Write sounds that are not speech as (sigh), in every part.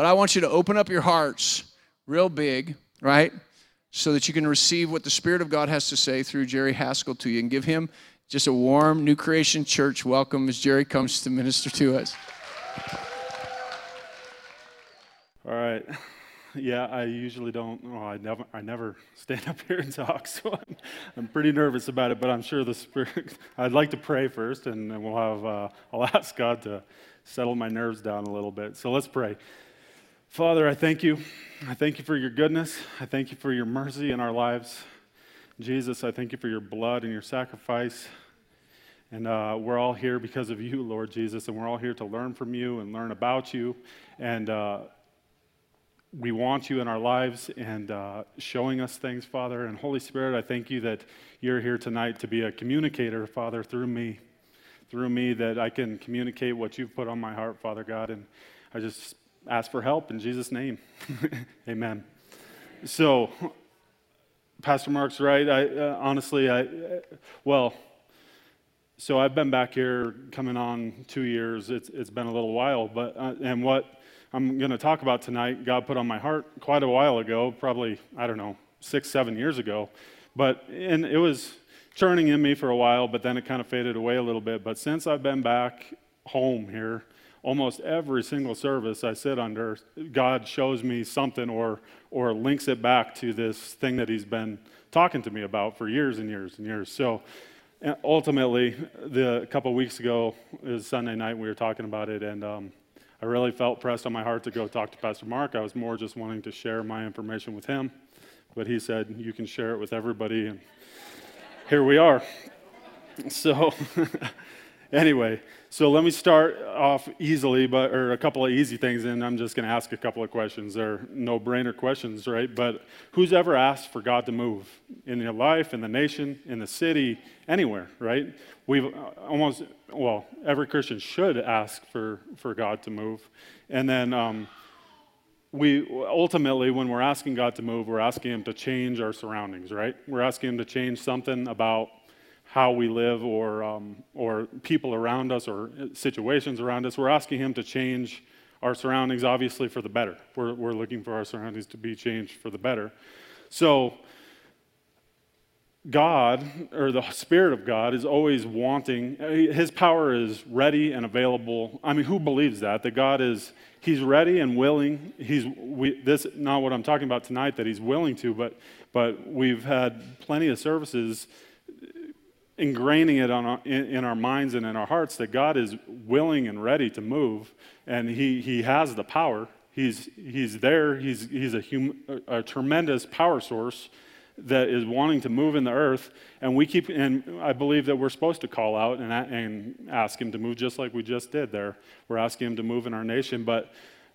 But I want you to open up your hearts real big, right? So that you can receive what the Spirit of God has to say through Jerry Haskell to you and give him just a warm New Creation Church welcome as Jerry comes to minister to us. All right. Yeah, I usually don't. Well, I never, I never stand up here and talk, (laughs) so I'm, I'm pretty nervous about it. But I'm sure the Spirit. (laughs) I'd like to pray first, and then we'll have. Uh, I'll (laughs) ask God to settle my nerves down a little bit. So let's pray. Father, I thank you. I thank you for your goodness. I thank you for your mercy in our lives. Jesus, I thank you for your blood and your sacrifice. And uh, we're all here because of you, Lord Jesus, and we're all here to learn from you and learn about you. And uh, we want you in our lives and uh, showing us things, Father. And Holy Spirit, I thank you that you're here tonight to be a communicator, Father, through me. Through me, that I can communicate what you've put on my heart, Father God. And I just ask for help in Jesus' name. (laughs) Amen. So, Pastor Mark's right. I uh, honestly, I uh, well, so I've been back here coming on two years. It's it's been a little while, but uh, and what I'm going to talk about tonight, God put on my heart quite a while ago, probably I don't know six seven years ago, but and it was churning in me for a while, but then it kind of faded away a little bit. But since I've been back home here almost every single service I sit under, God shows me something or, or links it back to this thing that He's been talking to me about for years and years and years. So ultimately, the, a couple weeks ago, was Sunday night, we were talking about it, and um, I really felt pressed on my heart to go talk to Pastor Mark. I was more just wanting to share my information with him, but he said, You can share it with everybody, and here we are. So, (laughs) anyway, so let me start off easily, but or a couple of easy things, and I'm just going to ask a couple of questions. They're no-brainer questions, right? But who's ever asked for God to move in your life, in the nation, in the city, anywhere, right? We've uh, almost well, every Christian should ask for for God to move, and then. Um, we ultimately, when we're asking God to move, we're asking Him to change our surroundings, right? We're asking Him to change something about how we live or, um, or people around us or situations around us. We're asking Him to change our surroundings, obviously, for the better. We're, we're looking for our surroundings to be changed for the better. So, God, or the Spirit of God, is always wanting, His power is ready and available. I mean, who believes that? That God is, He's ready and willing. He's, we, this, not what I'm talking about tonight, that He's willing to, but, but we've had plenty of services ingraining it our, in, in, our minds and in our hearts that God is willing and ready to move, and He, he has the power. He's, he's there, He's, he's a, hum, a, a tremendous power source that is wanting to move in the earth. And we keep, and I believe that we're supposed to call out and, and ask Him to move just like we just did there. We're asking Him to move in our nation, but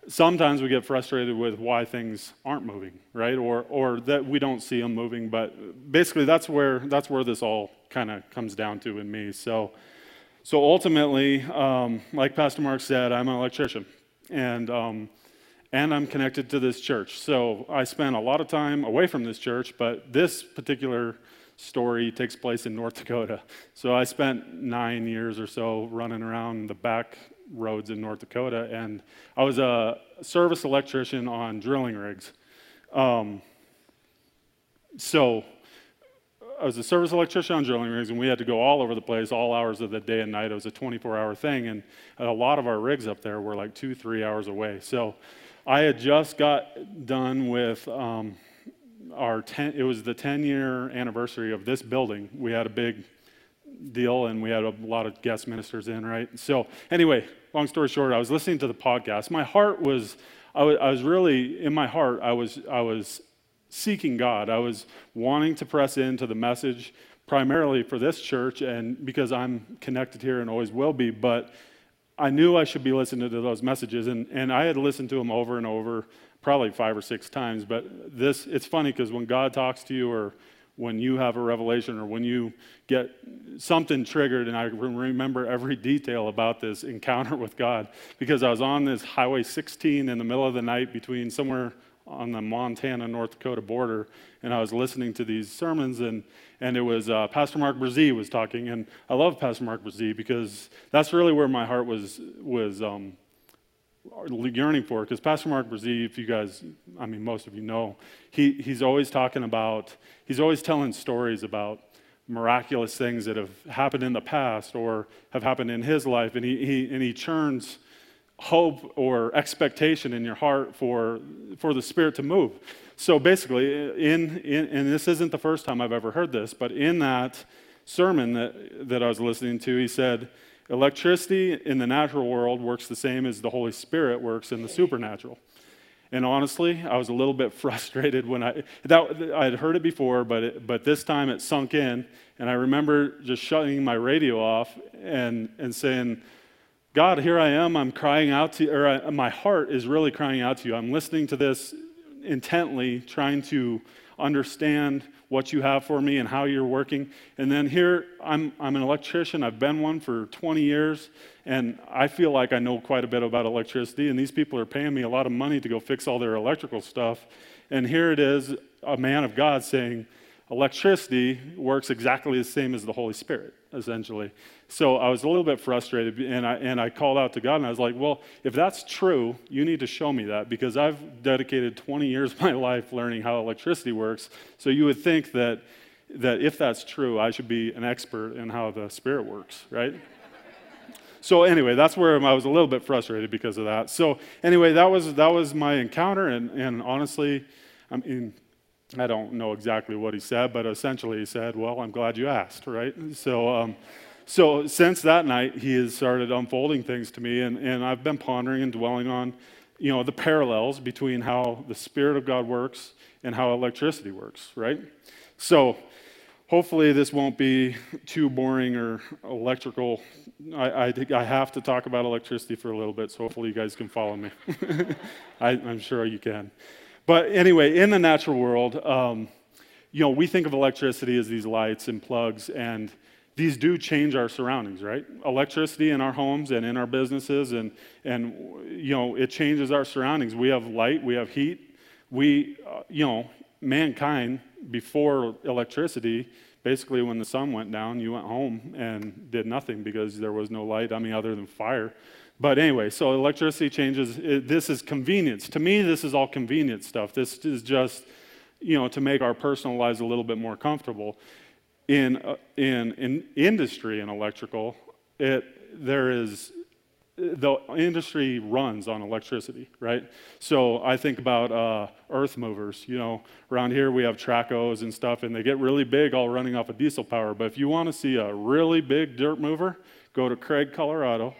sometimes we get frustrated with why things aren't moving, right? Or, or that we don't see them moving. But basically, that's where, that's where this all kind of comes down to in me. So, so ultimately, um, like Pastor Mark said, I'm an electrician. And, um, and I'm connected to this church. So I spent a lot of time away from this church, but this particular story takes place in North (laughs) Dakota. So I spent nine years or so running around the back roads in North Dakota, and I was a service electrician on drilling rigs. Um, so I was a service electrician on drilling rigs, and we had to go all over the place, all hours of the day and night. It was a 24-hour thing, and a lot of our rigs up there were like two, three hours away. So I had just got done with um, our 10, it was the 10-year anniversary of this building. We had a big deal, and we had a lot of guest ministers in, right? So, anyway, long story short, I was listening to the podcast. My heart was, I was, I was really, in my heart, I was, I was seeking God. I was wanting to press into the message primarily for this church, and because I'm connected here and always will be, but I knew I should be listening to those messages, and, and I had listened to them over and over, probably five or six times. But this, it's funny because when God talks to you, or when you have a revelation or when you get something triggered, and I remember every detail about this encounter with God because I was on this Highway 16 in the middle of the night between somewhere on the Montana North Dakota border, and I was listening to these sermons, and and it was uh, Pastor Mark Brazee was talking, and I love Pastor Mark Brazee because that's really where my heart was was um, yearning for because Pastor Mark Brazee, if you guys, I mean, most of you know, he, he's always talking about, he's always telling stories about miraculous things that have happened in the past or have happened in his life. And he, he, and he churns hope or expectation in your heart for, for the Spirit to move. So basically, in, in, and this isn't the first time I've ever heard this, but in that sermon that, that I was listening to, he said, Electricity in the natural world works the same as the Holy Spirit works in the supernatural. And honestly, I was a little bit (laughs) frustrated when I that I had heard it before, but it, but this time it sunk in, and I remember just shutting my radio off and and saying, "God, here I am. I'm crying out to, or I, my heart is really crying out to you. I'm listening to this intently, trying to understand what you have for me and how you're working. And then here, I'm, I'm an electrician. I've been one for 20 years, and I feel like I know quite a bit about electricity. And these people are paying me a lot of money to go fix all their electrical stuff. And here it is, a man of God saying, electricity works exactly the same as the Holy Spirit, essentially. So I was a little bit frustrated, and I, and I called out to God, and I was like, Well, if that's true, you need to show me that because I've dedicated 20 years of my (laughs) life learning how electricity works. So you would think that, that if that's true, I should be an expert in how the Spirit works, right? (laughs) so anyway, that's where I was a little bit frustrated because of that. So anyway, that was, that was my encounter, and, and honestly, I mean, I don't know exactly what he said, but essentially he said, Well, I'm glad you asked, right? So, um, so since that night, he has started unfolding things to me, and, and I've been pondering and dwelling on, you know, the parallels between how the Spirit of God works and how electricity works, right? So hopefully this won't be too boring or electrical. I, I, I, have to talk about electricity for a little bit, so hopefully you guys can follow me. (laughs) I, am sure you can. But anyway, in the natural world, um, you know, we think of electricity as these lights and plugs, and these do change our surroundings, right? Electricity in our homes and in our businesses, and, and you know, it changes our surroundings. We have light, we have heat. We, uh, you know, mankind before electricity, basically when the sun went down, you went home and did nothing because there was no light, I mean, other than fire. But anyway, so electricity changes. It, this is convenience. To me, this is all convenience stuff. This is just, you know, to make our personal lives a little bit more comfortable. In, uh, in, in industry and electrical, it, there is, the industry runs on electricity, right? So I think about uh, earth movers. You know, around here we have trackhoes and stuff, and they get really big all running off of diesel power. But if you want to see a really big dirt mover, go to Craig, Colorado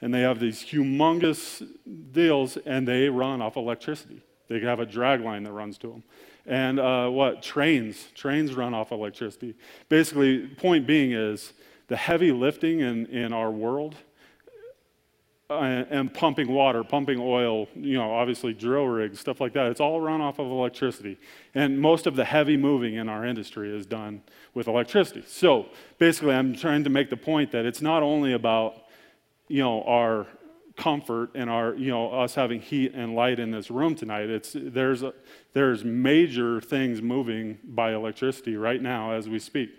and they have these humongous deals, and they run off electricity. They have a drag line that runs to them. And uh, what? Trains. Trains run off electricity. Basically, point being is the heavy lifting in, in our world uh, and pumping water, pumping oil, you know, obviously drill rigs, stuff like that, it's all run off of electricity. And most of the heavy moving in our industry is done with electricity. So basically, I'm trying to make the point that it's not only about you know, our comfort and our, you know, us having heat and light in this room tonight. It's, there's, a, there's major things moving by electricity right now as we speak.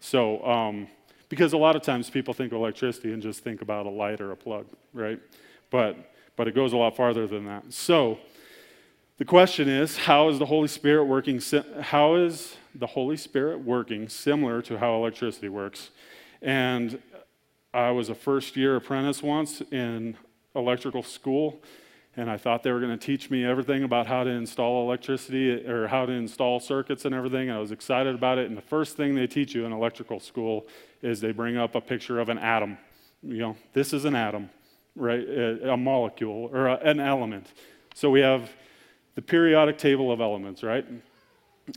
So, um, because a lot of times people think of electricity and just think about a light or a plug, right? But, but it goes a lot farther than that. So, the question is, how is the Holy Spirit working? How is the Holy Spirit working similar to how electricity works? And I was a first year apprentice once in electrical school, and I thought they were going to teach me everything about how to install electricity or how to install circuits and everything. I was excited about it. And the first thing they teach you in electrical school is they bring up a picture of an atom. You know, this is an atom, right? A, molecule or a, an element. So we have the periodic table of elements, right?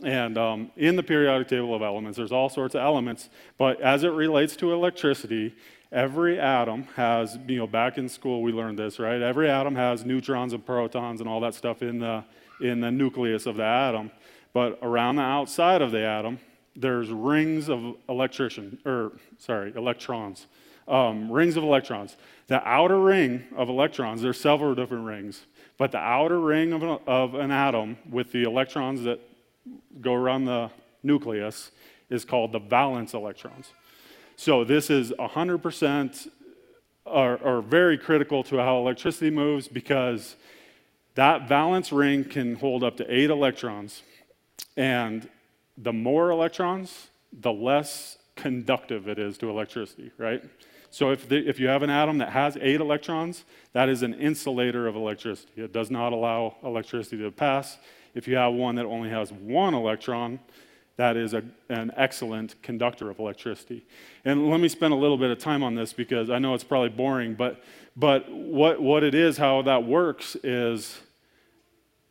And um, in the periodic table of elements, there's all sorts of elements, but as it relates to electricity, every atom has, you know, back in school we learned this, right? Every atom has neutrons and protons and all that stuff in the, in the nucleus of the atom. But around the outside of the atom, there's rings of electrician, or sorry, electrons. Um, rings of electrons. The outer ring of electrons, there's several different rings, but the outer ring of an, of an atom with the electrons that go around the nucleus is called the valence electrons. So this is 100% are, very critical to how electricity moves because that valence ring can hold up to eight electrons. And the more electrons, the less conductive it is to electricity, right? So if, the, if you have an atom that has eight electrons, that is an insulator of electricity. It does not allow electricity to pass. If you have one that only has one electron, that is a, an excellent conductor of electricity. And let me spend a little bit of time on this because I know it's probably boring, but, but what, what it is, how that works is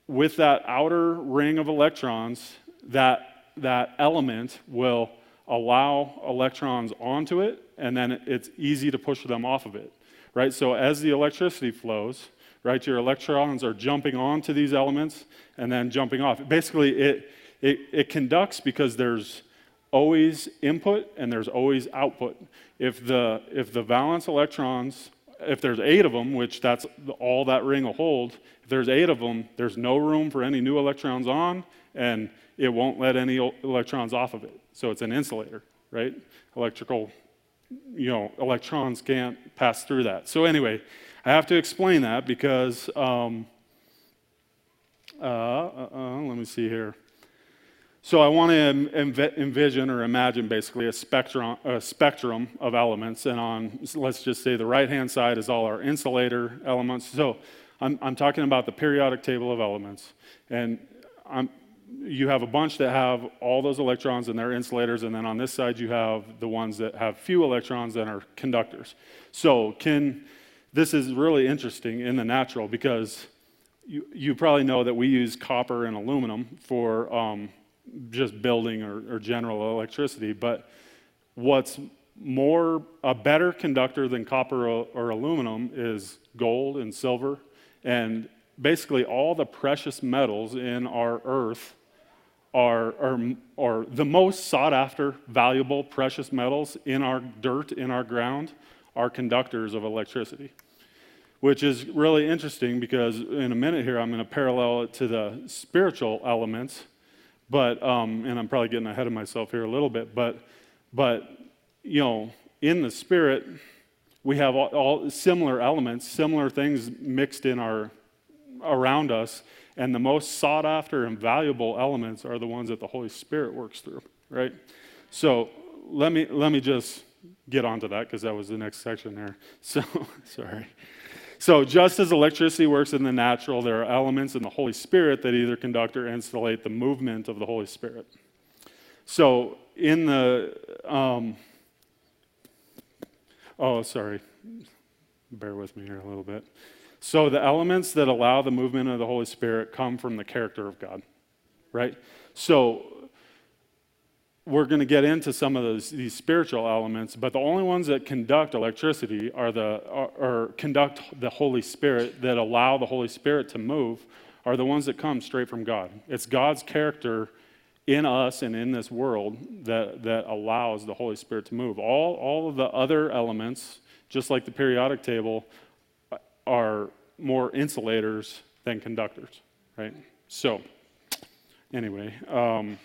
with that outer ring of electrons, that, that element will allow electrons onto it, and then it's easy to push them off of it, right? So as the electricity flows, right, your electrons are jumping onto these elements and then jumping off. Basically, it, it, it conducts because there's always input and there's always output. If the, if the valence electrons, if there's eight of them, which that's all that ring will hold, if there's eight of them, there's no room for any new electrons on, and it won't let any electrons off of it. So it's an insulator, right? Electrical, you know, electrons can't pass through that. So anyway, I have to explain that because, um, uh, uh, uh, let me see here. So I want to envision or imagine basically a spectrum, a spectrum of elements, and on let's just say the right-hand side is all our insulator elements. So I'm, I'm talking about the periodic table of elements, and I'm, you have a bunch that have all those electrons and they're insulators, and then on this side you have the ones that have few electrons and are conductors. So can this is really interesting in the natural because you, you probably know that we use copper and aluminum for um, just building or, or general electricity. But what's more, a better conductor than copper or, or aluminum is gold and silver. And basically, all the precious metals in our earth are, are, are the most sought after, valuable, precious metals in our dirt, in our ground, are conductors of electricity. Which is really interesting because in a minute here, I'm going to parallel it to the spiritual elements but, um, and I'm probably getting ahead of myself here a little bit, but, but, you know, in the Spirit, we have all, all similar elements, similar things mixed in our, around us, and the most sought after and valuable elements are the ones that the Holy Spirit works through, right? So let me, let me just get onto that because that was the next section there. (laughs) So, sorry. So, just as electricity works in the natural, there are elements in the Holy Spirit that either conduct or insulate the movement of the Holy Spirit. So, in the, um, oh, sorry, bear with me here a little bit. So, the elements that allow the movement of the Holy Spirit come from the character of God, right? So, we're going to get into some of those, these spiritual elements, but the only ones that conduct electricity are the are, or conduct the Holy Spirit that allow the Holy Spirit to move are the ones that come straight from God. It's God's character in us and in this world that, that allows the Holy Spirit to move. All, all of the other elements, just like the periodic table, are more insulators than conductors, right? So, anyway. Um,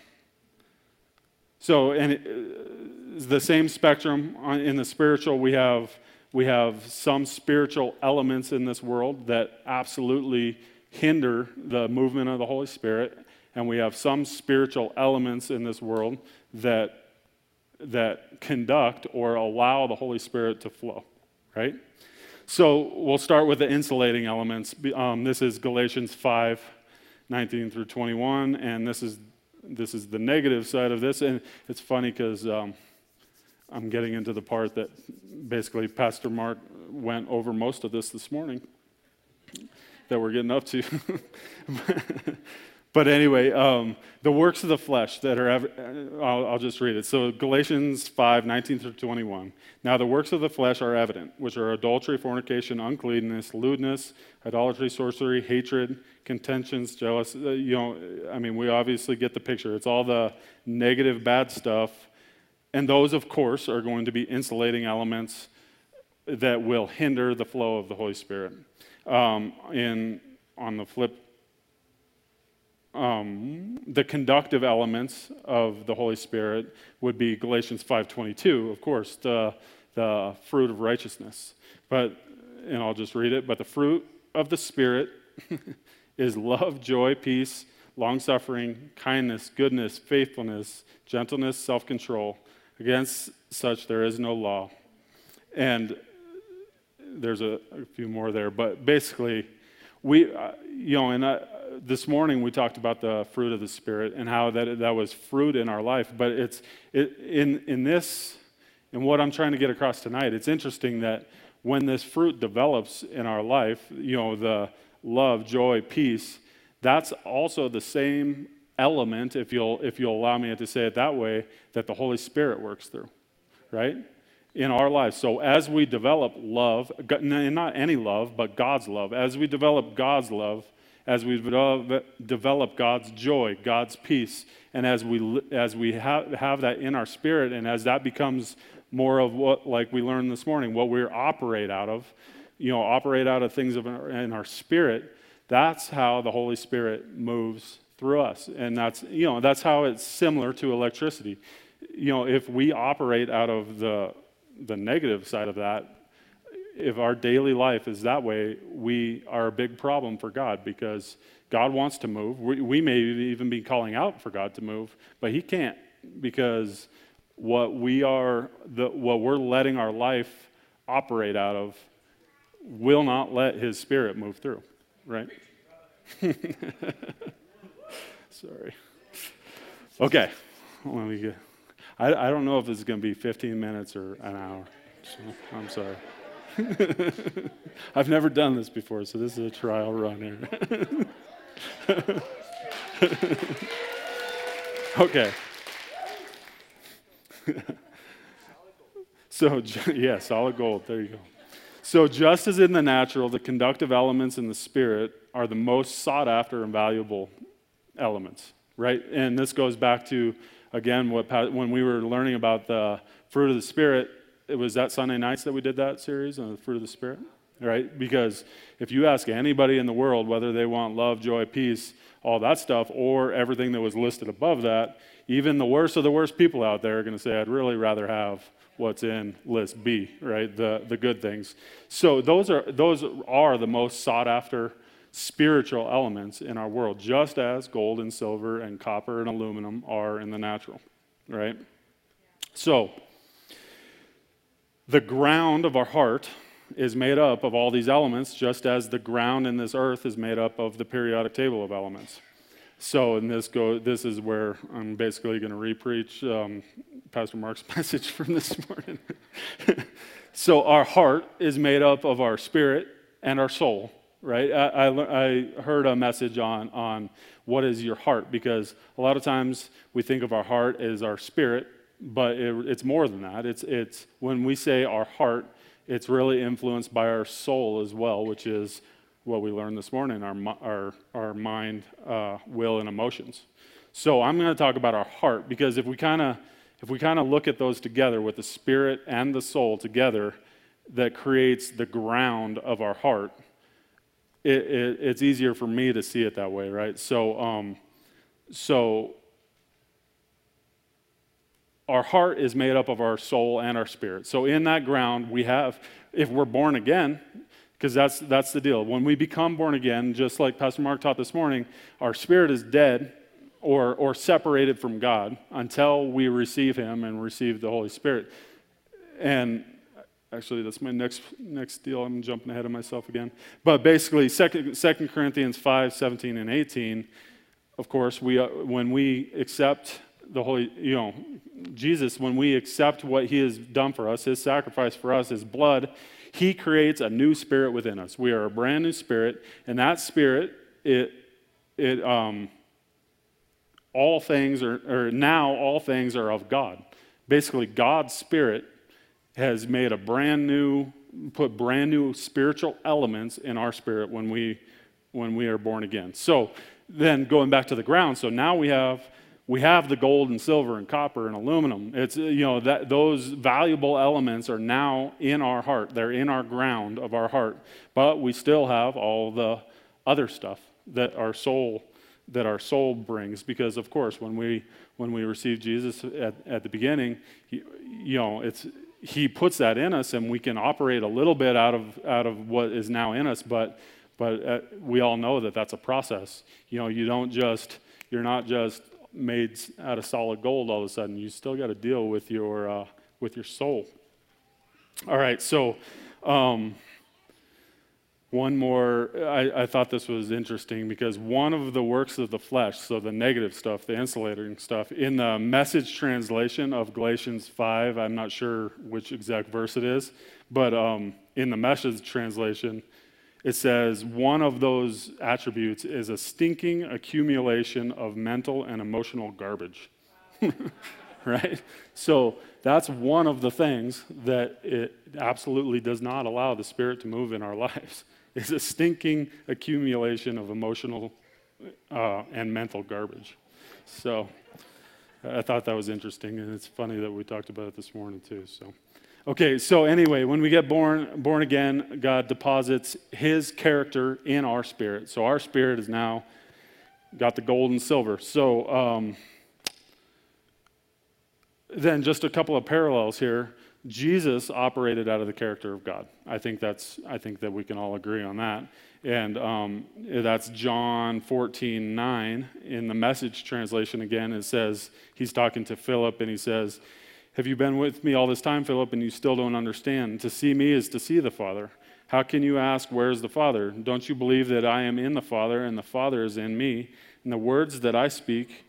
so, and it, the same spectrum in the spiritual, we have, we have some spiritual elements in this world that absolutely hinder the movement of the Holy Spirit, and we have some spiritual elements in this world that, that conduct or allow the Holy Spirit to flow, right? So we'll start with the insulating elements. Um, this is Galatians 5 19 through 21, and this is this is the negative side of this. And it's funny because um, I'm getting into the part that basically Pastor Mark went over most of this this morning that we're getting up to. (laughs) But anyway, um, the works of the flesh that are, ever, uh, I'll, I'll, just read it. So Galatians 5, 19 through 21. Now the works of the flesh are evident, which are adultery, fornication, uncleanness, lewdness, idolatry, sorcery, hatred, contentions, jealousy. Uh, you know, I mean, we obviously get the picture. It's all the negative, bad stuff. And those, of course, are going to be insulating elements that will hinder the flow of the Holy Spirit. Um, in, on the flip um, the conductive elements of the Holy Spirit would be Galatians 5:22, of course, the, the fruit of righteousness. But, and I'll just read it, but the fruit of the Spirit (laughs) is love, joy, peace, long suffering, kindness, goodness, faithfulness, gentleness, self control. Against such there is no law. And there's a, a few more there, but basically, we, uh, you know, and uh, this morning we talked about the fruit of the Spirit and how that, that was fruit in our life. But it's it, in, in this, in what I'm trying to get across tonight, it's interesting that when this fruit develops in our life, you know, the love, joy, peace, that's also the same element, if you'll, if you'll allow me to say it that way, that the Holy Spirit works through, right? In our lives. So as we develop love, not any love, but God's love, as we develop God's love, as we develop God's joy, God's peace, and as we, as we have, have that in our spirit, and as that becomes more of what, like we learned this morning, what we operate out of, you know, operate out of things in our spirit, that's how the Holy Spirit moves through us. And that's, you know, that's how it's similar to electricity. You know, if we operate out of the, the negative side of that, if our daily life is that way, we are a big problem for God because God wants to move. We, we may even be calling out for God to move, but He can't because what we are, the, what we're letting our life operate out of will not let His Spirit move through, right? (laughs) Sorry. Okay. Let me get, I, I don't know if this is going to be 15 minutes or an hour. So I'm sorry. (laughs) I've never done this before, so this is a trial run here. (laughs) okay. (laughs) so, yeah, solid gold. There you go. So, just as in the natural, the conductive elements in the spirit are the most sought after and valuable elements, right? And this goes back to, again, what when we were learning about the fruit of the spirit, it was that Sunday nights that we did that series on the fruit of the spirit, right? Because if you ask anybody in the world whether they want love, joy, peace, all that stuff, or everything that was listed above that, even the worst of the worst people out there are going to say, I'd really rather have what's in list B, right? The, the good things. So those are, those are the most sought after spiritual elements in our world, just as gold and silver and copper and aluminum are in the natural, right? So, the ground of our heart is made up of all these elements, just as the ground in this earth is made up of the periodic table of elements. So, in this go, this is where I'm basically going to repreach um, Pastor Mark's (laughs) message from this morning. (laughs) so, our heart is made up of our spirit and our soul, right? I, I, I, heard a message on, on what is your heart because a lot of times we think of our heart as our spirit, but it, it's more than that. It's, it's when we say our heart, it's really influenced by our soul as well, which is what we learned this morning our, our, our mind, uh, will, and emotions. So I'm going to talk about our heart because if we kind of if we kind of look at those together with the spirit and the soul together, that creates the ground of our heart. It, it, it's easier for me to see it that way, right? So, um, so our heart is made up of our soul and our spirit. So in that ground, we have, if we're born again, because that's, that's the deal. When we become born again, just like Pastor Mark taught this morning, our spirit is dead or, or separated from God until we receive Him and receive the Holy Spirit. And actually, that's my next, next deal. I'm jumping ahead of myself again. But basically, 2, 2 Corinthians 5 17 and 18, of course, we, uh, when we accept the Holy, you know, Jesus, when we accept what He has done for us, His sacrifice for us, His blood, he creates a new spirit within us. We are a brand new spirit, and that spirit, it, it, um, all things are, or now all things are of God. Basically, God's spirit has made a brand new, put brand new spiritual elements in our spirit when we, when we are born again. So then going back to the ground, so now we have we have the gold and silver and copper and aluminum. It's, uh, you know, that those valuable elements are now in our heart. They're in our ground of our heart. But we still have all the other stuff that our soul that our soul brings because of course when we when we receive jesus at, at the beginning you, you know it's he puts that in us and we can operate a little bit out of, out of what is now in us, but, but uh, we all know that that's a process. You know, you don't just, you're not just made out of solid gold all of a sudden. You still got to deal with your, uh, with your soul. All right, so um, one more, I, I, thought this was interesting because one of the works of the flesh, so the negative stuff, the insulating stuff, in the message translation of Galatians 5, I'm not sure which exact verse it is, but um, in the message translation, it says one of those attributes is a stinking accumulation of mental and emotional garbage. (laughs) right? So that's one of the things that it absolutely does not allow the Spirit to move in our (laughs) lives. Is a stinking accumulation of emotional uh, and mental garbage. So I thought that was interesting, and it's funny that we talked about it this morning too. So. Okay, so anyway, when we get born, born again, God deposits His character in our spirit. So our spirit is now got the gold and silver. So um, then, just a couple of parallels here. Jesus operated out of the character of God. I think that's. I think that we can all agree on that. And um, that's John 14, 9. In the message translation, again, it says, he's talking to Philip and he says, have you been with me all this time, Philip, and you still don't understand? To see me is to see the Father. How can you ask, Where's the Father? Don't you believe that I am in the Father and the Father is in me? And the words that I speak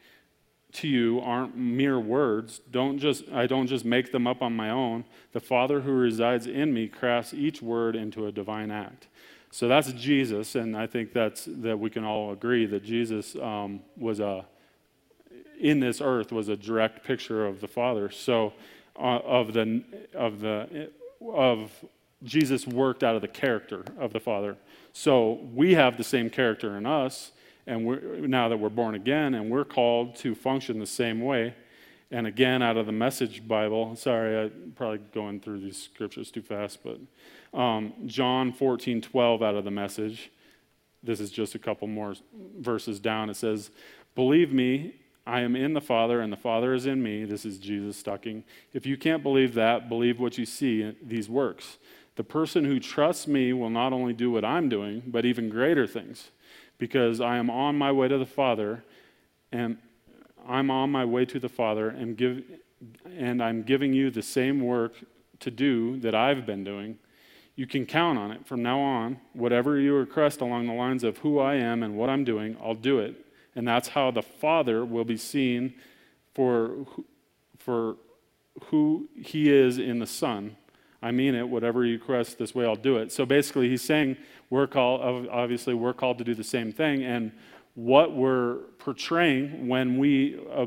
to you aren't mere words. Don't just, I don't just make them up on my own. The Father who resides in me crafts each word into a divine act. So that's Jesus, and I think that's, that we can all agree that Jesus um, was a in this earth was a direct picture of the Father. So, uh, of the of the of Jesus worked out of the character of the Father. So we have the same character in us, and we're, now that we're born again, and we're called to function the same way. And again, out of the Message Bible. Sorry, I'm probably going through these scriptures too fast, but um, John 14, 12 out of the Message. This is just a couple more verses down. It says, "Believe me, I am in the Father, and the Father is in me. This is Jesus talking. If you can't believe that, believe what you see these works. The person who trusts me will not only do what I'm doing, but even greater things, because I am on my way to the Father, and I'm on my way to the Father, and give, and I'm giving you the same work to do that I've been doing. You can count on it from now on. Whatever you request along the lines of who I am and what I'm doing, I'll do it and that's how the Father will be seen for, for who he is in the Son. I mean it, whatever you request this way, I'll do it. So basically, he's saying we're called, obviously, we're called to do the same thing. And what we're portraying when we, uh,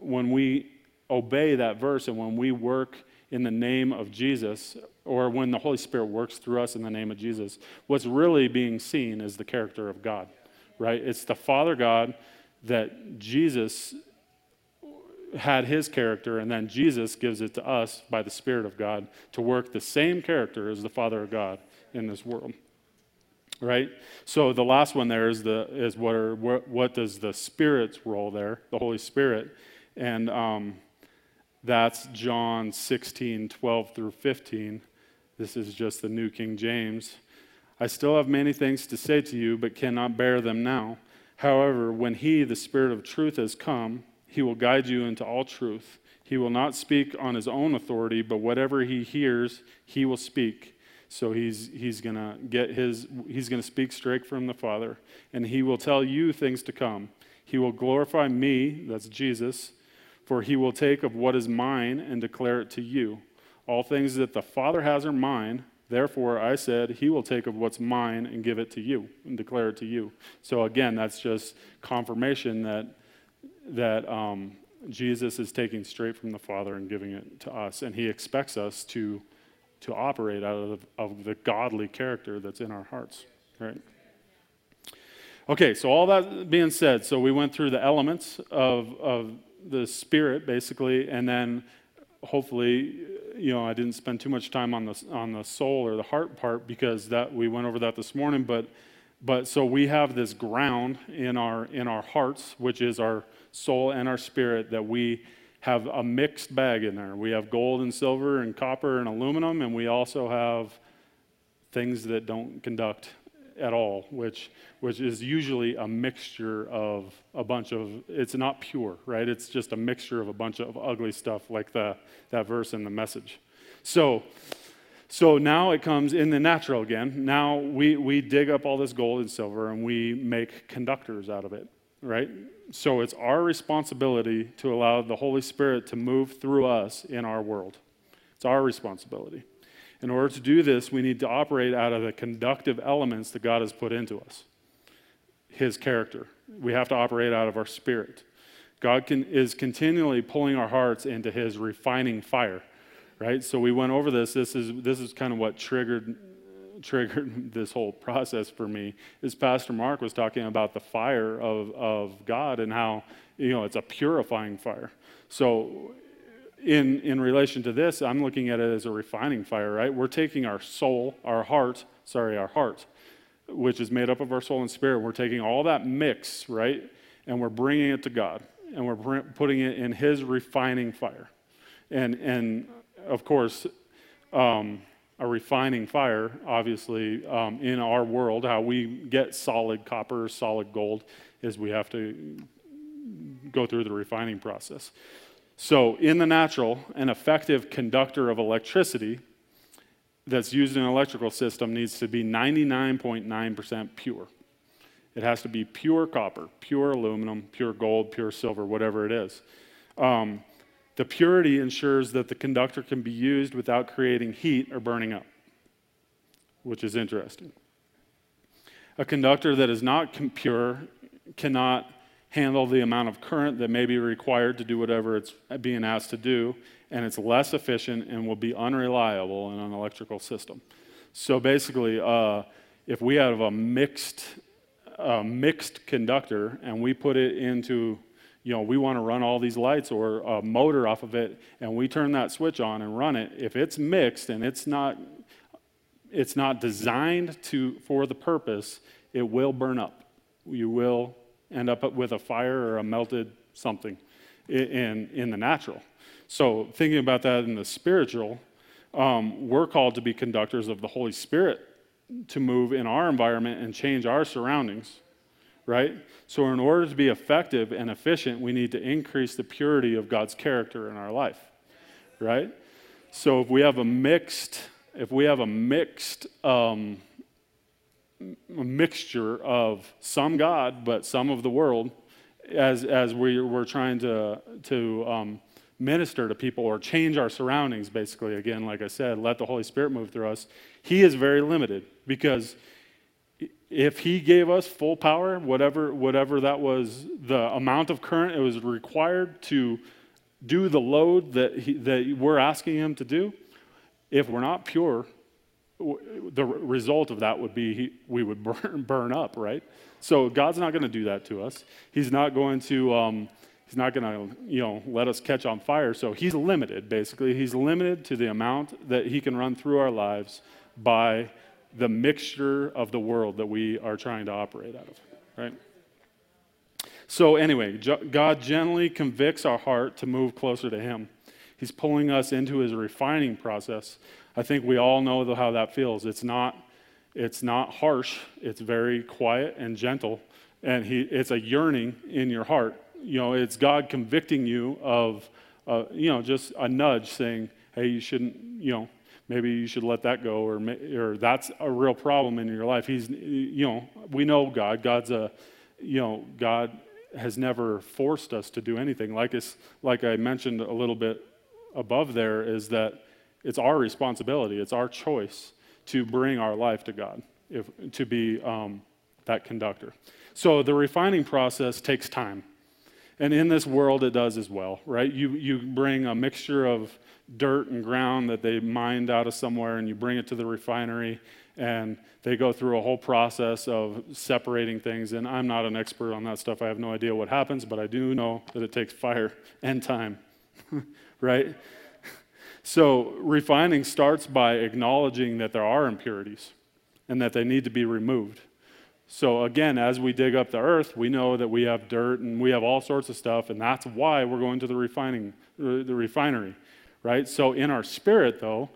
when we obey that verse and when we work in the name of Jesus, or when the Holy Spirit works through us in the name of Jesus, what's really being seen is the character of God right? It's the Father God that Jesus had his character, and then Jesus gives it to us by the Spirit of God to work the same character as the Father of God in this world. Right? So the last one there is the is what are what, what does the Spirit's role there, the Holy Spirit, and um, that's John 16, 12 through 15. This is just the New King James. I still have many things to say to you, but cannot bear them now. However, when He, the Spirit of truth, has come, He will guide you into all truth. He will not speak on His own authority, but whatever He hears, He will speak. So he's, he's going to get his, he's going to speak straight from the Father, and he will tell you things to come. He will glorify me, that's Jesus, for he will take of what is mine and declare it to you. All things that the Father has are mine. Therefore, I said, He will take of what's mine and give it to you and declare it to you. So, again, that's just confirmation that, that um, Jesus is taking straight from the Father and giving it to us. And He expects us to, to operate out of the, of the godly character that's in our hearts, right? Okay, so all that being said, so we went through the elements of, of the Spirit, basically, and then hopefully, you know, I didn't spend too much time on the on the soul or the heart part because that we went over that this morning. But but so we have this ground in our in our hearts, which is our soul and our spirit, that we have a mixed bag in there. We have gold and silver and copper and aluminum, and we also have things that don't conduct at all, which, which is usually a mixture of a bunch of, it's not pure, right? It's just a mixture of a bunch of ugly stuff like the, that verse in the message. So, so now it comes in the natural again. Now we, we dig up all this gold and silver and we make conductors out of it, right? So it's our responsibility to allow the Holy Spirit to move through us in our world. It's our responsibility. In order to do this, we need to operate out of the conductive elements that God has put into us His character. We have to operate out of our spirit. God can, is continually pulling our hearts into His refining fire, right? So we went over this. This is, this is kind of what triggered, triggered (laughs) this whole process for me. Is Pastor Mark was talking about the fire of, of God and how, you know, it's a purifying fire. So in, in relation to this, I'm looking at it as a refining fire, right? We're taking our soul, our heart, sorry, our heart, which is made up of our soul and spirit. We're taking all that mix, right? And we're bringing it to God. And we're putting it in His refining fire. And, and of course, um, a refining fire, obviously, um, in our world, how we get solid copper, solid gold, is we have to go through the refining process. So, in the natural, an effective conductor of electricity that's used in an electrical system needs to be 99.9% pure. It has to be pure copper, pure aluminum, pure gold, pure silver, whatever it is. Um, the purity ensures that the conductor can be used without creating heat or burning up, which is interesting. A conductor that is not pure cannot handle the amount of current that may be required to do whatever it's being asked to do, and it's less efficient and will be unreliable in an electrical system. So basically, uh, if we have a mixed, uh, mixed conductor and we put it into, you know, we want to run all these lights or a motor off of it, and we turn that switch on and run it, if it's mixed and it's not, it's not designed to for the purpose, it will burn up. You will end up with a fire or a melted something in, in the natural. So, thinking about that in the spiritual, um, we're called to be conductors of the Holy Spirit to move in our environment and change our surroundings, right? So, in order to be effective and efficient, we need to increase the purity of God's character in our life, right? So, if we have a mixed, if we have a mixed um, a mixture of some God, but some of the world, as, as we, we're trying to, to um, minister to people or change our surroundings, basically. Again, like I said, let the Holy Spirit move through us. He is very limited because if He gave us full power, whatever, whatever that was, the amount of current it was required to do the load that, he, that we're asking Him to do, if we're not pure, the result of that would be he, we would (laughs) burn, burn up, right? So God's not going to do that to us. He's not going to. Um, he's not going to, you know, let us catch on fire. So he's limited, basically. He's limited to the amount that he can run through our lives by the mixture of the world that we are trying to operate out of, right? So anyway, God gently convicts our heart to move closer to him. He's pulling us into his refining process I think we all know how that feels. It's not, it's not harsh, it's very quiet and gentle, and he, it's a yearning in your heart. You know, it's God convicting you of, uh, you know, just a nudge saying, hey, you shouldn't, you know, maybe you should let that go, or, or that's a real problem in your life. He's, you know, we know God. God's a, you know, God has never forced us to do anything. Like, it's, like I mentioned a little bit above there, is that it's our responsibility, it's our choice to bring our life to God, if, to be um, that conductor. So the refining process takes time. And in this world, it does as well, right? You, you bring a mixture of dirt and ground that they mined out of somewhere, and you bring it to the refinery, and they go through a whole process of separating things. And I'm not an expert on that stuff. I have no idea what happens, but I do know that it takes fire (laughs) and time, (laughs) right? So, refining starts by acknowledging that there are impurities and that they need to be removed. So, again, as we dig up the earth, we know that we have dirt and we have all sorts of stuff, and that's why we're going to the refining, uh, the refinery, right? So, in our spirit, though,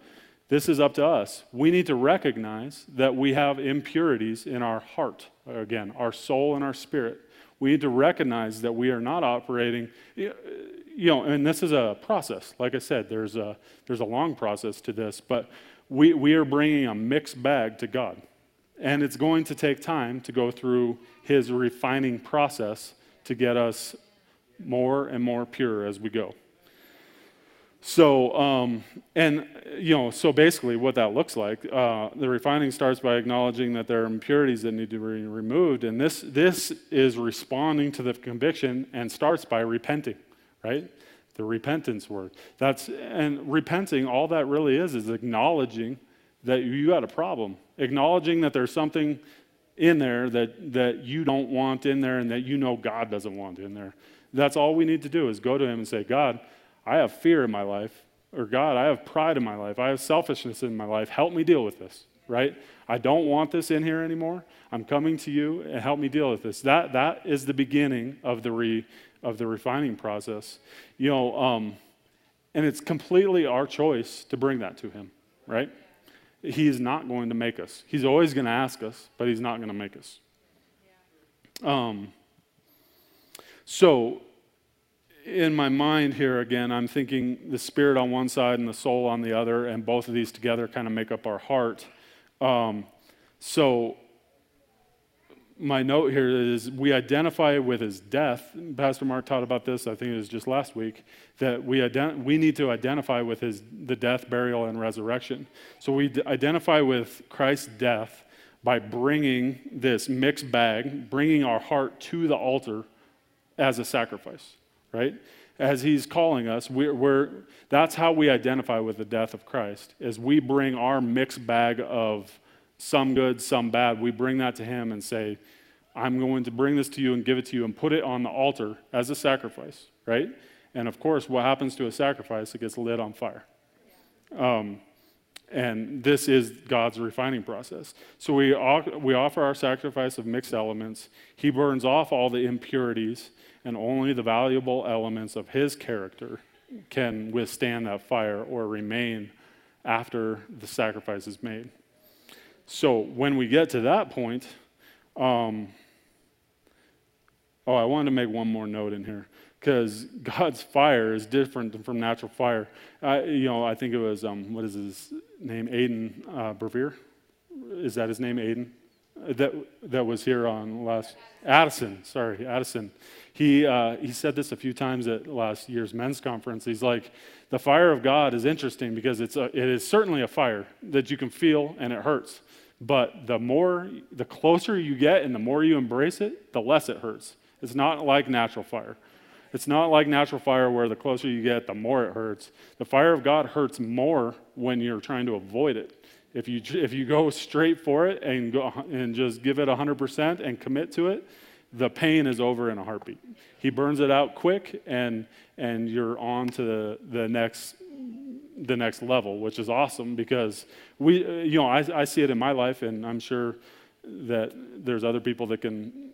this is up to us. We need to recognize that we have impurities in our heart, again, our soul and our spirit. We need to recognize that we are not operating, you know, and this is a process. Like I said, there's a, there's a long process to this, but we, we are bringing a mixed bag to God. And it's going to take time to go through his refining process to get us more and more pure as we go. So, um, and, you know, so basically what that looks like, uh, the refining starts by acknowledging that there are impurities that need to be removed. And this, this is responding to the conviction and starts by repenting, right? The repentance word. That's, and repenting, all that really is, is acknowledging that you got a problem, acknowledging that there's something in there that, that you don't want in there and that you know God doesn't want in there. That's all we need to do is go to Him and say, God, I have fear in my life, or God, I have pride in my life, I have selfishness in my life. Help me deal with this, right? I don't want this in here anymore. I'm coming to you and help me deal with this. That, that is the beginning of the, re, of the refining process. You know, um, and it's completely our choice to bring that to Him, right? He is not going to make us. He's always going to ask us, but He's not going to make us. Um, so in my mind here again, I'm thinking the spirit on one side and the soul on the other, and both of these together kind of make up our heart. Um, so, my note here is we identify with his death. Pastor Mark taught about this, I think it was just last week, that we, ident- we need to identify with his, the death, burial, and resurrection. So, we d- identify with Christ's death by bringing this mixed bag, bringing our heart to the altar as a sacrifice right? As he's calling us, we're, we're, that's how we identify with the death of Christ, is we bring our mixed bag of some good, some bad, we bring that to him and say, I'm going to bring this to you and give it to you and put it on the altar as a sacrifice, right? And of course, what happens to a sacrifice? It gets lit on fire. Um, and this is God's refining process. So we, we offer our sacrifice of mixed elements. He burns off all the impurities and only the valuable elements of his character can withstand that fire or remain after the sacrifice is made. So when we get to that point, um, oh, I wanted to make one more note in here because (laughs) God's fire is different from natural fire. I, you know, I think it was um, what is his name, Aiden uh, Brevier. Is that his name, Aiden? That that was here on last Addison. Sorry, Addison. He, uh, he said this a few times at last year's men's conference. He's like, the fire of God is interesting because it's a, it is certainly a fire that you can feel and it hurts. But the more, the closer you get and the more you embrace it, the less it hurts. It's not like natural fire. It's not like natural fire where the closer you get, the more it hurts. The fire of God hurts more when you're trying to avoid it. If you, if you go straight for it and, go, and just give it 100% and commit to it, the pain is over in a heartbeat. He burns it out quick, and, and you're on to the, the, next, the next level, which is awesome because we, uh, you know, I, I see it in my life, and I'm sure that there's other people that can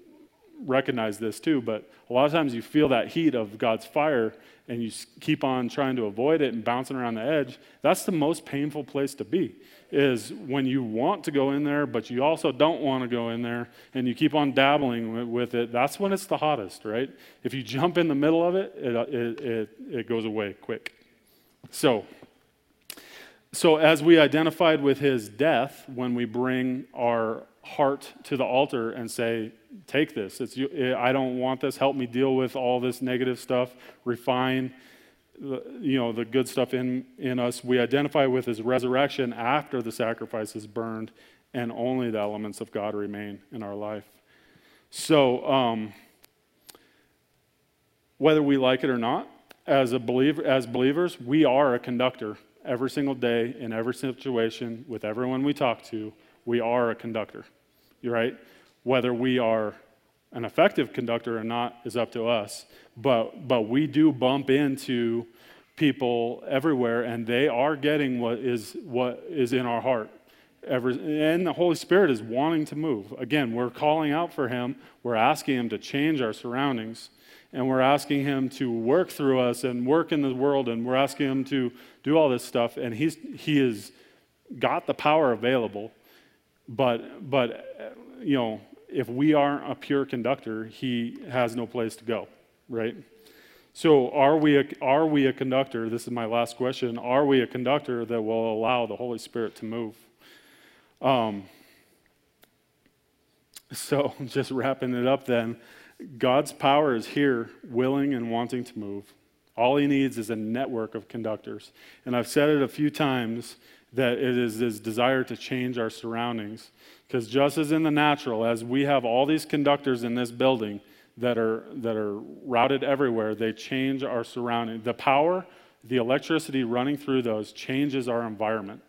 recognize this too, but a lot of times you feel that heat of God's fire and you keep on trying to avoid it and bouncing around the edge. That's the most painful place to be is when you want to go in there, but you also don't want to go in there, and you keep on dabbling with it. That's when it's the hottest, right? If you jump in the middle of it, it, uh, it, it, it goes away quick. So, so as we identified with his death, when we bring our heart to the altar and say, "Take this. It's I don't want this. Help me deal with all this negative stuff. Refine." you know, the good stuff in, in us. We identify with his resurrection after the sacrifice is burned, and only the elements of God remain in our life. So, um, whether we like it or not, as a believer, as believers, we are a conductor every single day in every situation with everyone we talk to. We are a conductor. You're right. Whether we are an effective conductor or not is up to us. But, but we do bump into people everywhere, and they are getting what is, what is in our heart. Every, and the Holy Spirit is wanting to move. Again, we're calling out for Him. We're asking Him to change our surroundings. And we're asking Him to work through us and work in the world. And we're asking Him to do all this stuff. And he's, He has got the power available. But, but, you know, if we aren't a pure conductor, He has no place to go, right? So, are we, a, are we a conductor? This is my last question. Are we a conductor that will allow the Holy Spirit to move? Um, so, (laughs) just wrapping it up then, God's power is here, willing and wanting to move. All he needs is a network of conductors. And I've said it a few times that it is his desire to change our surroundings. Because just as in the natural, as we have all these conductors in this building that are, that are routed everywhere, they change our surrounding. The power, the electricity running through those changes our environment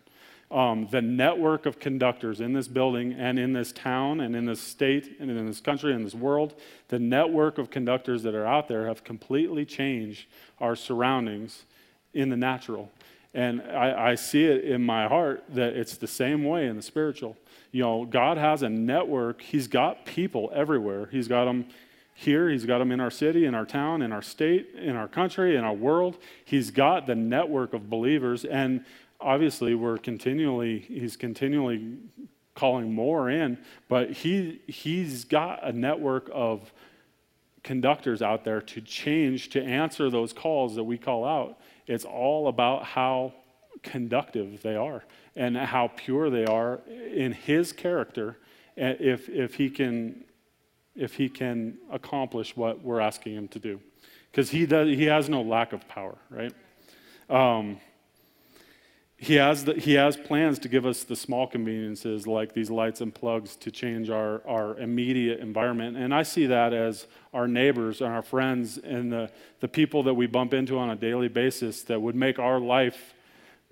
um, the network of conductors in this building and in this town and in this state and in this country and this world, the network of conductors that are out there have completely changed our surroundings in the natural. And I, I see it in my heart that it's the same way in the spiritual. You know, God has a network, He's got people everywhere. He's got them here, He's got them in our city, in our town, in our state, in our country, in our world. He's got the network of believers. And obviously we're continually he's continually calling more in but he he's got a network of conductors out there to change to answer those calls that we call out. It's all about how conductive they are and how pure they are in his character if if he can if he can accomplish what we're asking him to do. Because he does he has no lack of power right? Um, he has, the, he has plans to give us the small conveniences like these lights and plugs to change our, our immediate environment. And I see that as our neighbors and our friends and the, the people that we bump into on a daily basis that would make our life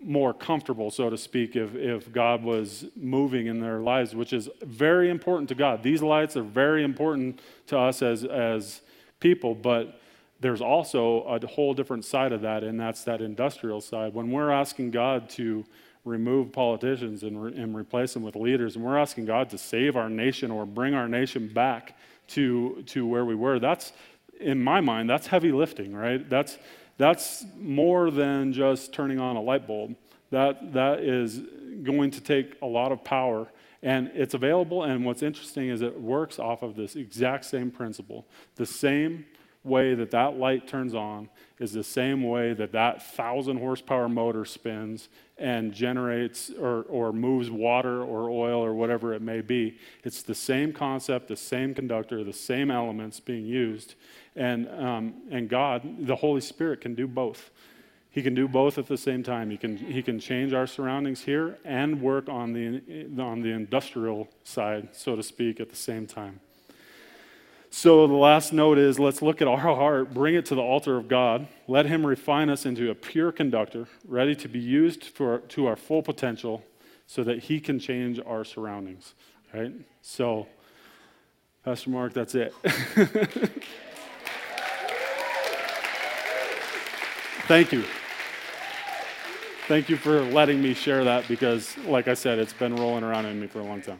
more comfortable, so to speak, if, if God was moving in their lives, which is very important to God. These lights are very important to us as, as people, but there's also a whole different side of that, and that's that industrial side. When we're asking God to remove politicians and, re- and replace them with leaders, and we're asking God to save our nation or bring our nation back to, to where we were, that's, in my mind, that's heavy lifting, right? That's, that's more than just turning on a light bulb. That, that is going to take a lot of power and it's available and what's interesting is it works off of this exact same principle the same way that that light turns on is the same way that that thousand horsepower motor spins and generates or, or moves water or oil or whatever it may be. It's the same concept, the same conductor, the same elements being used. And, um, and God, the Holy Spirit, can do both. He can do both at the same time. He can, he can change our surroundings here and work on the, on the industrial side, so to speak, at the same time. So the last note is let's look at our (laughs) heart, bring it to the altar of God, let Him refine us into a pure conductor, ready to be used for, to our full potential so that He can change our surroundings. Right? So, Pastor Mark, that's it. (laughs) Thank you. Thank you for letting me share that because, like I said, it's been rolling around in me for a long time.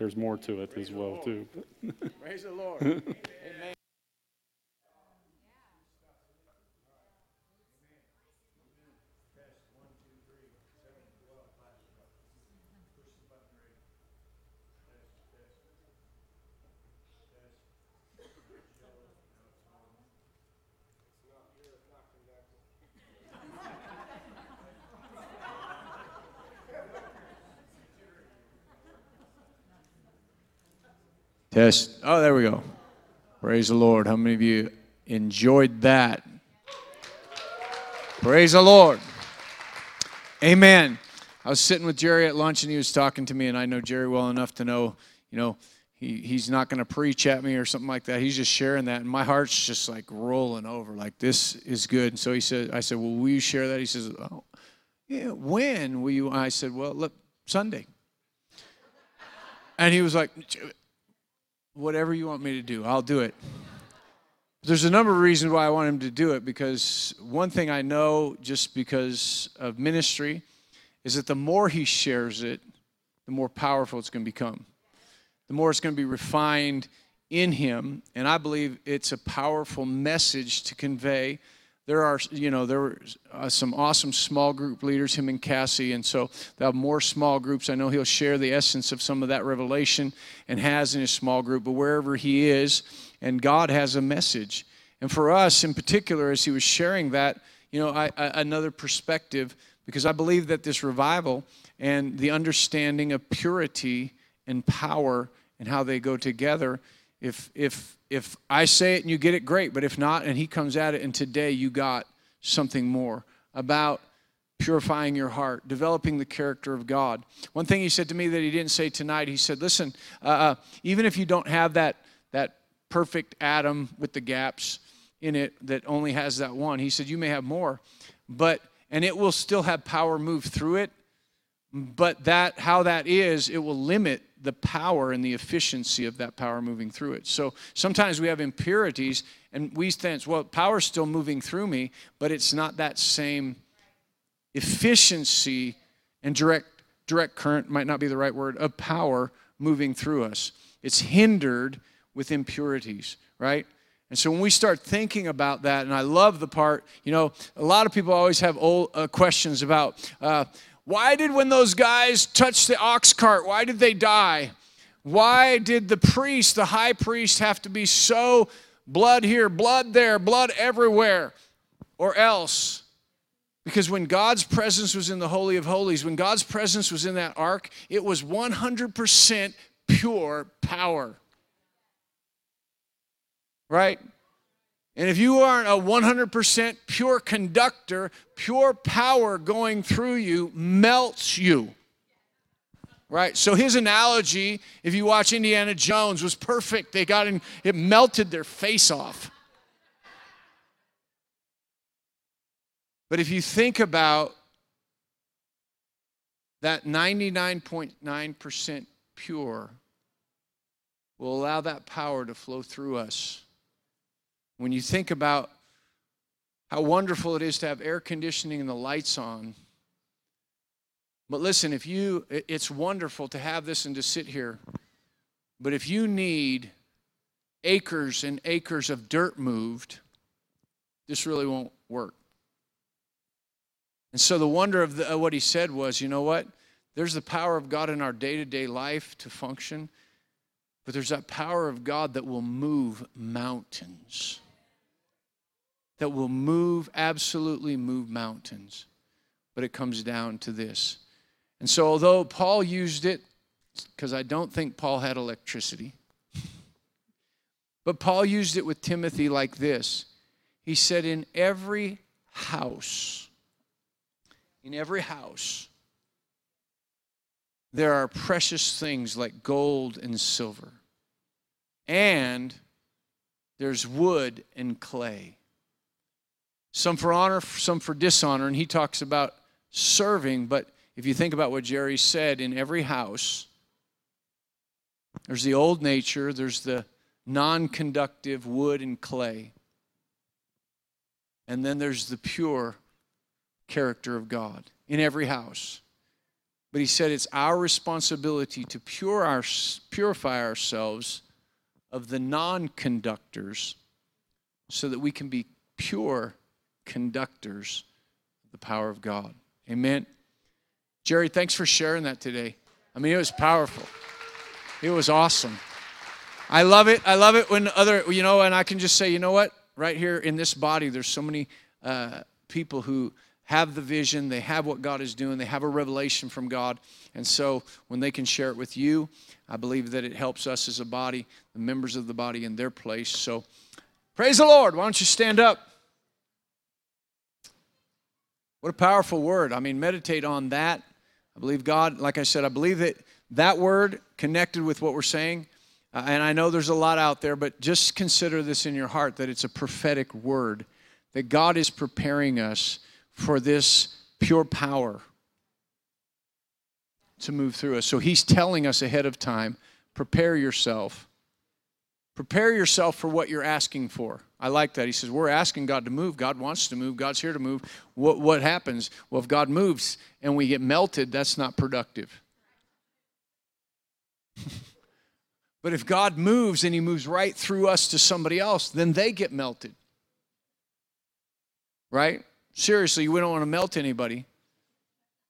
Thanks for sharing there's more to it Praise as well, too. Praise the Lord. Amen. (laughs) Test. Oh, there we go. Praise the Lord. How many of you enjoyed that? Praise the Lord. Amen. I was sitting with Jerry at lunch and he was talking to me, and I know Jerry well enough to know, you know, he, he's not going to preach at me or something like that. He's just sharing that, and my heart's just like rolling over, like this is good. And so he said, I said, well, will you share that? He says, oh, yeah. When will you? I said, well, look, Sunday. And he was like, whatever you want me to do, I'll do it. There's a number of reasons why I want him to do it because one thing I know just because of ministry is that the more he shares it, the more powerful it's going to become. The more it's going to be refined in him. And I believe it's a powerful message to convey. There are, you know, there were uh, some awesome small group leaders, him and Cassie, and so they'll have more small groups. I know he'll share the essence of some of that revelation and has in his small group, but wherever he is, and God has a message. And for us in particular, as he was sharing that, you know, I, I, another perspective, because I believe that this revival and the understanding of purity and power and how they go together if if if I say it and you get it, great. But if not, and he comes at it, and today you got something more about purifying your heart, developing the character of God. One thing he said to me that he didn't say tonight, he said, "Listen, uh, uh even if you don't have that that perfect atom with the gaps in it that only has that one, he said you may have more, but and it will still have power move through it. But that how that is, it will limit the power and the efficiency of that power moving through it. So sometimes we have impurities and we think, well, power's still moving through me, but it's not that same efficiency and direct direct current might not be the right word of power moving through us. It's hindered with impurities, right? And so when we start thinking about that, and I love the part, you know, a lot of people always have old uh, questions about, uh, why did when those guys touched the ox cart, why did they die? Why did the priest, the high priest, have to be so blood here, blood there, blood everywhere? Or else, because when God's presence was in the Holy of Holies, when God's presence was in that ark, it was 100% pure power. Right? And if you aren't a 100% pure conductor, pure power going through you melts you. Right? So his analogy, if you watch Indiana Jones, was perfect. They got in, it melted their face off. But if you think about that 99.9% pure will allow that power to flow through us when you think about how wonderful it is to have air conditioning and the lights on. But listen, if you, it's wonderful to have this and to sit here. But if you need acres and acres of dirt moved, this really won't work. And so the wonder of, the, what he said was you know what? There's the power of God in our day to day life to function, but there's that power of God that will move mountains that will move, absolutely move mountains. But it comes down to this. And so, although Paul used it, because I don't think Paul had electricity, but Paul used it with Timothy like this He said, In every house, in every house, there are precious things like gold and silver, and there's wood and clay some for honor, some for dishonor. And he talks about serving. But if you think about what Jerry said, in every house, there's the old nature, there's the non conductive wood and clay. And then there's the pure character of God in every house. But he said it's our responsibility to pure our, purify ourselves of the non conductors so that we can be pure conductors of the power of God. Amen. Jerry, thanks for sharing that today. I mean, it was powerful. It was awesome. I love it. I love it when other, you know, and I can just say, you know what? Right here in this body, there's so many uh, people who have the vision, they have what God is doing, they have a revelation from God. And so when they can share it with you, I believe that it helps us as a body, the members of the body in their place. So praise the Lord. Why don't you stand up? What a powerful word. I mean, meditate on that. I believe God, like I said, I believe that that word connected with what we're saying. Uh, and I know there's a lot out there, but just consider this in your heart that it's a prophetic word, that God is preparing us for this pure power to move through us. So He's telling us ahead of time prepare yourself Prepare yourself for what you're asking for. I like that. He says, We're asking God to move. God wants to move. God's here to move. What, what happens? Well, if God moves and we get melted, that's not productive. (laughs) but if God moves and He moves right through us to somebody else, then they get melted. Right? Seriously, we don't want to melt anybody.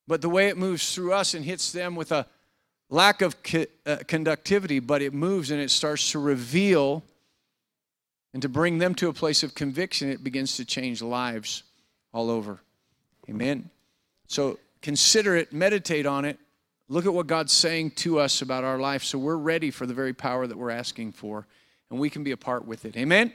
But the way it moves through us and hits them with a lack of uh, conductivity, but it moves and it starts to reveal and to bring them to a place of conviction, it begins to change lives all over. Amen. So consider it, meditate on it, look at what God's saying to us about our life so we're ready for the very power that we're asking for and we can be a part with it. Amen.